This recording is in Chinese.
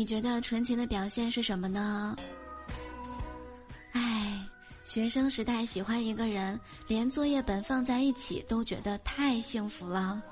你觉得纯情的表现是什么呢？唉学生时代喜欢一个人连作业本放在一起都觉得太幸福了。